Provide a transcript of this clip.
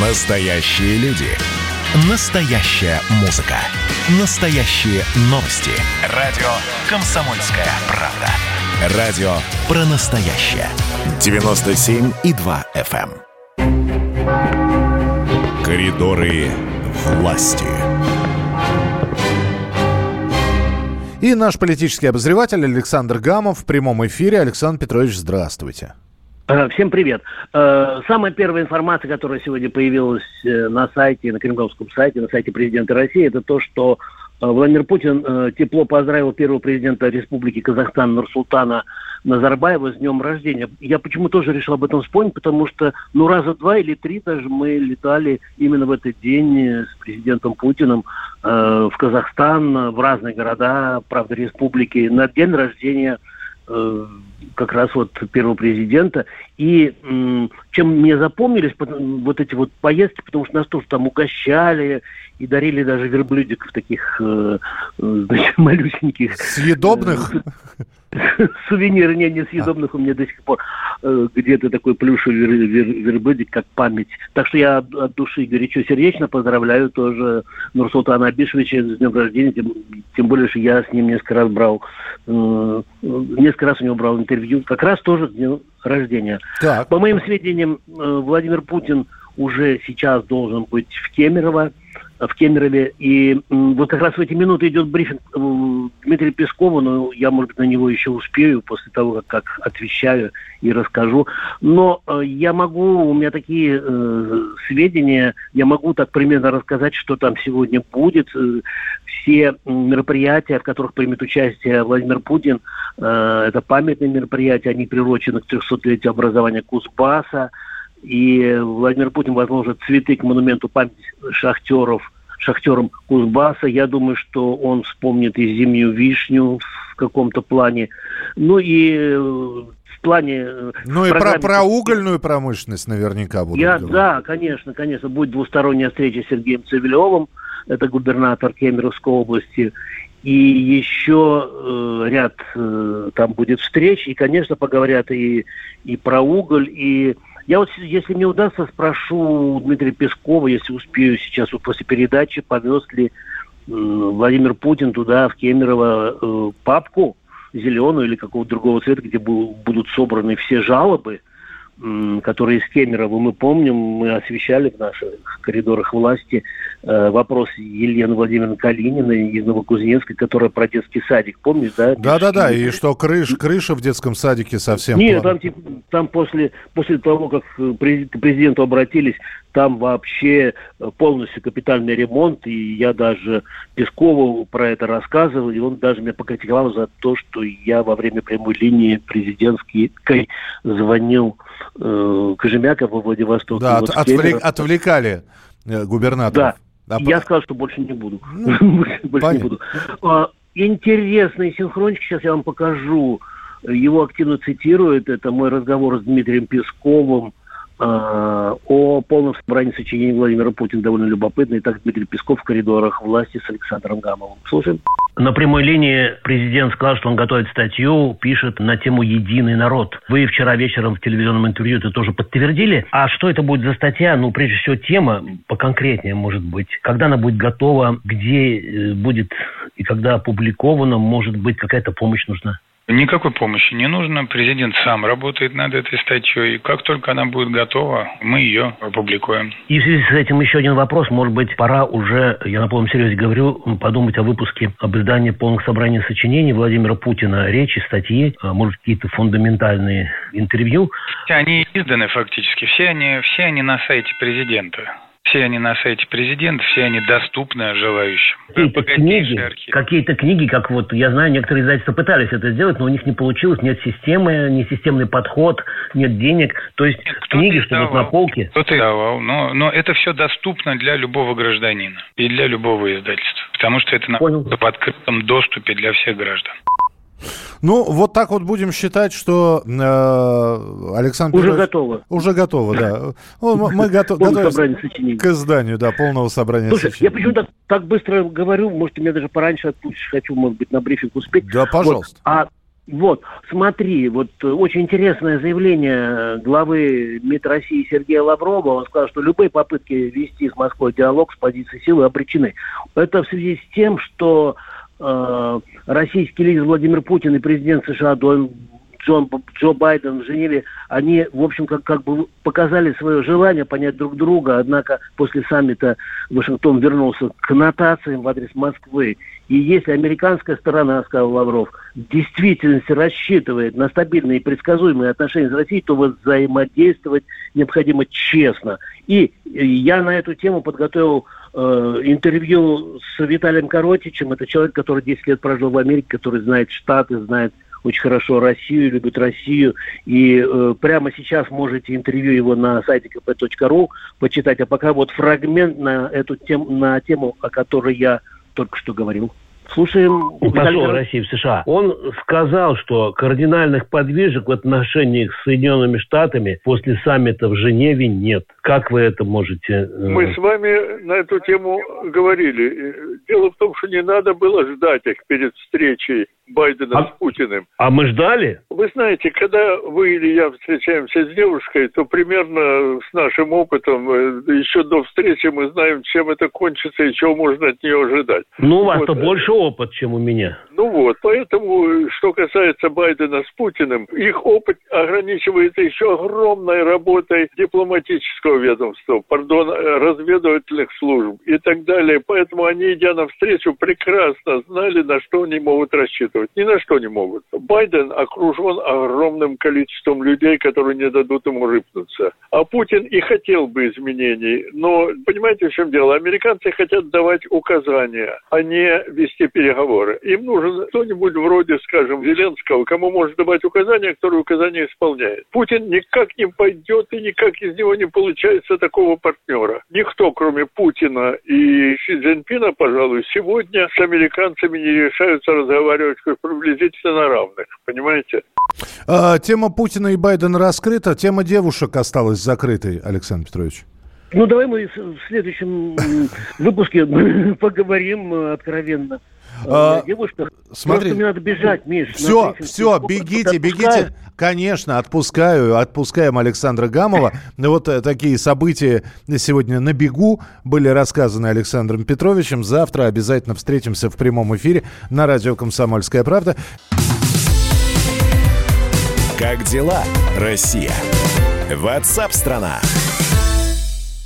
Настоящие люди. Настоящая музыка. Настоящие новости. Радио «Комсомольская правда». Радио про настоящее. 97,2 FM. эм. Коридоры власти. И наш политический обозреватель Александр Гамов в прямом эфире. Александр Петрович, здравствуйте. Э, Всем привет. Э, Самая первая информация, которая сегодня появилась э, на сайте, на кремлевском сайте, на сайте президента России, это то, что Владимир Путин тепло поздравил первого президента Республики Казахстан Нурсултана Назарбаева с днем рождения. Я почему тоже решил об этом вспомнить, потому что ну раза два или три даже мы летали именно в этот день с президентом Путиным э, в Казахстан, в разные города, правда, республики, на день рождения как раз вот первого президента. И чем мне запомнились вот эти вот поездки, потому что нас тоже там угощали и дарили даже верблюдиков таких э, э, значит, малюсеньких. Съедобных? Сувениры, не, не съедобных у меня до сих пор э, где-то такой плюшевый вер- вер- верблюдик, как память. Так что я от, души горячо сердечно поздравляю тоже Нурсултана Абишевича с днем рождения, тем, тем более, что я с ним несколько раз брал, э, несколько раз у него брал интервью, как раз тоже с днем рождения. Так. По моим сведениям, э, Владимир Путин уже сейчас должен быть в Кемерово, в Кемерове. И вот как раз в эти минуты идет брифинг э, Дмитрия Пескова, но я, может быть, на него еще успею после того, как, отвечаю и расскажу. Но э, я могу, у меня такие э, сведения, я могу так примерно рассказать, что там сегодня будет. Э, Все мероприятия, в которых примет участие Владимир Путин, э, это памятные мероприятия, они приурочены к 300-летию образования Кузбасса. И Владимир Путин возложит цветы к монументу памяти шахтеров, шахтерам Кузбасса. Я думаю, что он вспомнит и зимнюю вишню в каком-то плане. Ну и э, в плане... э, Ну и про, программе- про угольную промышленность наверняка будут я, говорить. да, конечно, конечно, будет двусторонняя встреча с Сергеем Цивилевым, это губернатор Кемеровской области, и еще э, ряд э, там будет встреч, и, конечно, поговорят и, и про уголь, и я вот, если мне удастся, спрошу Дмитрия Пескова, если успею сейчас вот после передачи, повез ли Владимир Путин туда, в Кемерово, э, папку зеленую или какого-то другого цвета, где бу- будут собраны все жалобы, м, которые из Кемерово мы помним, мы освещали в наших коридорах власти э, вопрос Елены Владимировны Калининой из Новокузнецка, которая про детский садик, помнишь, да? Да-да-да, и что крыш, крыша в детском садике совсем... Нет, плохо. там, типа, там после, после того, как э, к президенту обратились, там вообще э, полностью капитальный ремонт, и я даже Пескову про это рассказывал, и он даже меня покритиковал за то, что я во время прямой линии президентской звонил э, Кожемяков во Владивостоке. Да, вот от- отвлек- отвлекали э, губернаторов. Да. А Я сказал, что больше не буду. Ну, больше не буду. А, Интересный синхрончик, сейчас я вам покажу. Его активно цитируют. Это мой разговор с Дмитрием Песковым а, о полном собрании сочинений Владимира Путина. Довольно любопытно. Итак, Дмитрий Песков в коридорах власти с Александром Гамовым. Слушаем. На прямой линии президент сказал, что он готовит статью, пишет на тему «Единый народ». Вы вчера вечером в телевизионном интервью это тоже подтвердили. А что это будет за статья? Ну, прежде всего, тема поконкретнее, может быть. Когда она будет готова, где э, будет и когда опубликована, может быть, какая-то помощь нужна? Никакой помощи не нужно. Президент сам работает над этой статьей. И как только она будет готова, мы ее опубликуем. И в связи с этим еще один вопрос. Может быть, пора уже, я на полном серьезе говорю, подумать о выпуске об издании полных собраний сочинений Владимира Путина, речи, статьи, а, может, какие-то фундаментальные интервью. Все они изданы фактически. Все они, все они на сайте президента. Все они на сайте президента, все они доступны желающим. Какие-то книги, какие-то книги, как вот, я знаю, некоторые издательства пытались это сделать, но у них не получилось, нет системы, не системный подход, нет денег. То есть Нет, книги, что вот на полке. Кто-то издавал, но, но это все доступно для любого гражданина и для любого издательства. Потому что это находится в открытом доступе для всех граждан. Ну, вот так вот будем считать, что э, Александр Уже Петрович- готово. Уже готово, да. Ну, мы- готовы к изданию, да, полного собрания Слушай, я почему так, так быстро говорю, может, меня даже пораньше отпустишь, хочу, может быть, на брифинг успеть. Да, пожалуйста. Вот. А Вот, смотри, вот очень интересное заявление главы МИД России Сергея Лаврова. Он сказал, что любые попытки вести с Москвой диалог с позиции силы обречены. Это в связи с тем, что э, российский лидер Владимир Путин и президент США Джон, Джо Байден в Женеве, они, в общем, как, как бы показали свое желание понять друг друга, однако после саммита Вашингтон вернулся к нотациям в адрес Москвы. И если американская сторона, сказал Лавров, в действительности рассчитывает на стабильные и предсказуемые отношения с Россией, то взаимодействовать необходимо честно. И я на эту тему подготовил э, интервью с Виталием Коротичем. Это человек, который 10 лет прожил в Америке, который знает Штаты, знает очень хорошо Россию, любит Россию. И э, прямо сейчас можете интервью его на сайте kp.ru почитать. А пока вот фрагмент на эту тему, на тему, о которой я только что говорил. Слушаем. Посол России в США. Он сказал, что кардинальных подвижек в отношениях с Соединенными Штатами после саммита в Женеве нет. Как вы это можете... Э, Мы с вами на эту тему говорили. Дело в том, что не надо было ждать их перед встречей Байдена а, с Путиным. А мы ждали? Вы знаете, когда вы или я встречаемся с девушкой, то примерно с нашим опытом э, еще до встречи мы знаем, чем это кончится и чего можно от нее ожидать. Ну, у вас-то вот. больше опыт, чем у меня. Ну вот, поэтому, что касается Байдена с Путиным, их опыт ограничивается еще огромной работой дипломатического ведомства, пардон, разведывательных служб и так далее. Поэтому они, идя навстречу, прекрасно знали, на что они могут рассчитывать рассчитывать. Ни на что не могут. Байден окружен огромным количеством людей, которые не дадут ему рыпнуться. А Путин и хотел бы изменений. Но понимаете, в чем дело? Американцы хотят давать указания, а не вести переговоры. Им нужен кто-нибудь вроде, скажем, Зеленского, кому может давать указания, который указания исполняет. Путин никак не пойдет и никак из него не получается такого партнера. Никто, кроме Путина и Ши Цзиньпина, пожалуй, сегодня с американцами не решаются разговаривать приблизительно равных, понимаете? А, тема Путина и Байдена раскрыта, тема девушек осталась закрытой, Александр Петрович. Ну, давай мы в следующем выпуске поговорим э, откровенно. А, девушка, смотри, мне надо бежать, Миш. Все, все, бегите, бегите. Конечно, отпускаю, отпускаем Александра Гамова. Вот э, такие события сегодня на бегу были рассказаны Александром Петровичем. Завтра обязательно встретимся в прямом эфире на радио «Комсомольская правда». Как дела, Россия? Ватсап-страна! страна